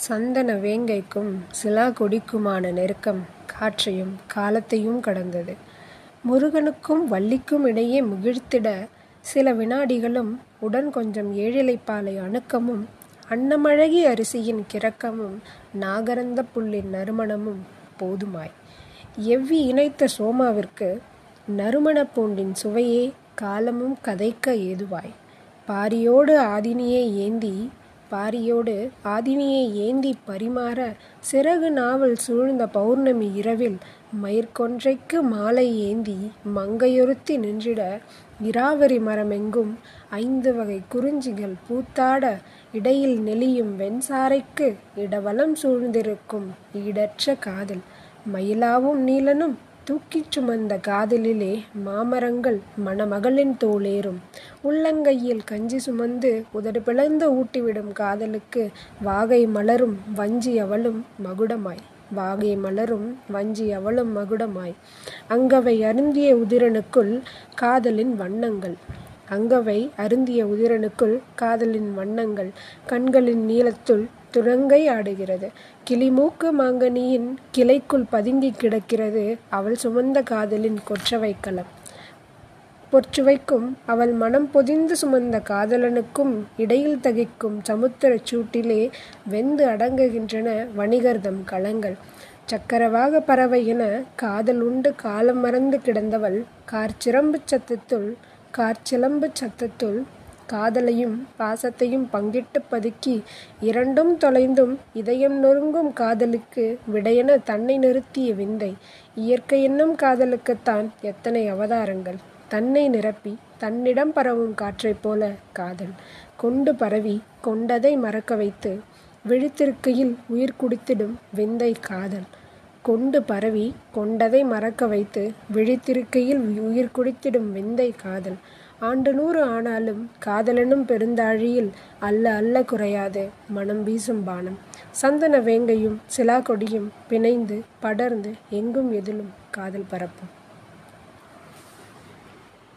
சந்தன வேங்கைக்கும் சிலாகொடிக்குமான நெருக்கம் காற்றையும் காலத்தையும் கடந்தது. முருகனுக்கும் வள்ளிக்கும் இடையே முகிழ்த்திட சில வினாடிகளும் உடன் கொஞ்சம் ஏழிலைப்பாலை அணுக்கமும் அன்னமழகி அரிசியின் கிறக்கமும் நாகரந்த புல்லின் நறுமணமும் போதுமாய். எவ்வி இணைத்த சோமாவிற்கு நறுமணப் பூண்டின் சுவையே காலமும் கதைக்க ஏதுவாய். பாரியோடு ஆதினியை ஏந்தி பாரியோடு ஆதினியை ஏந்திப் பரிமாற சிறகு நாவல் சூழ்ந்த பௌர்ணமி இரவில் மயிர்க்கொன்றைக்கு மாலை ஏந்தி மங்கையொருத்தி நின்றிட இராவரி மரமெங்கும் ஐந்து வகை குறிஞ்சிகள் பூத்தாட இடையில் நெளியும் வெண்சாரைக்கு இடவலம் சூழ்ந்திருக்கும் ஈடற்ற காதல். மயிலாவும் நீலனும் தூக்கிச் சுமந்த காதலிலே மாமரங்கள் மணமகளின் தோளேறும். உள்ளங்கையில் கஞ்சி சுமந்து உதடு பிளந்து ஊட்டிவிடும் காதலுக்கு வாகை மலரும் வஞ்சி அவளும் மகுடமாய். வாகை மலரும் வஞ்சி அவளும் மகுடமாய். அங்கவை அருந்திய உதிரனுக்குள் காதலின் வண்ணங்கள் அங்கவை அருந்திய உதிரனுக்குள் காதலின் வண்ணங்கள் கண்களின் நீளத்துள் துரங்கை ஆடுகிறது. கிளிமூக்கு மாங்கனியின் கிளைக்குள் பதுங்கிக் கிடக்கிறது அவள் சுமந்த காதலின் கொற்றவைக்களம் பொற்சுவைக்கும் அவள் மனம் பொதிந்து சுமந்த காதலனுக்கும் இடையில் தகிக்கும் சமுத்திரச் சூட்டிலே வெந்து அடங்குகின்றன வணிகர்தம் களங்கள். சக்கரவாகப் பறவை என காதல் உண்டு காலம் மறந்து கிடந்தவள் கார்ச்சிரம்பு சத்தத்துள் கார்ச்சிலம்பு சத்தத்துள் காதலையும் பாசத்தையும் பங்கிட்டுப் பதுக்கி இரண்டும் தொலைந்தும் இதயம் நொறுங்கும் காதலுக்கு விடையென தன்னை நிறுத்திய விந்தை. இயற்கை என்னும் காதலுக்குத்தான் எத்தனை அவதாரங்கள். தன்னை நிரப்பி தன்னிடம் பரவும் காற்றைப் போல காதல். கொண்டு பரவி கொண்டதை மறக்க வைத்து விழித்திருக்கையில் உயிர் குடித்திடும் விந்தை காதல். கொண்டு பரவி கொண்டதை மறக்க வைத்து விழித்திருக்கையில் உயிர் குடித்திடும் விந்தை காதல். ஆண்டு நூறு ஆனாலும் காதலனும் பெருந்தாழியில் அல்ல அல்ல குறையாது மனம் வீசும் பானம். சந்தன வேங்கையும் சிலாகொடியும் பிணைந்து படர்ந்து எங்கும் எதிலும் காதல் பரப்பும்.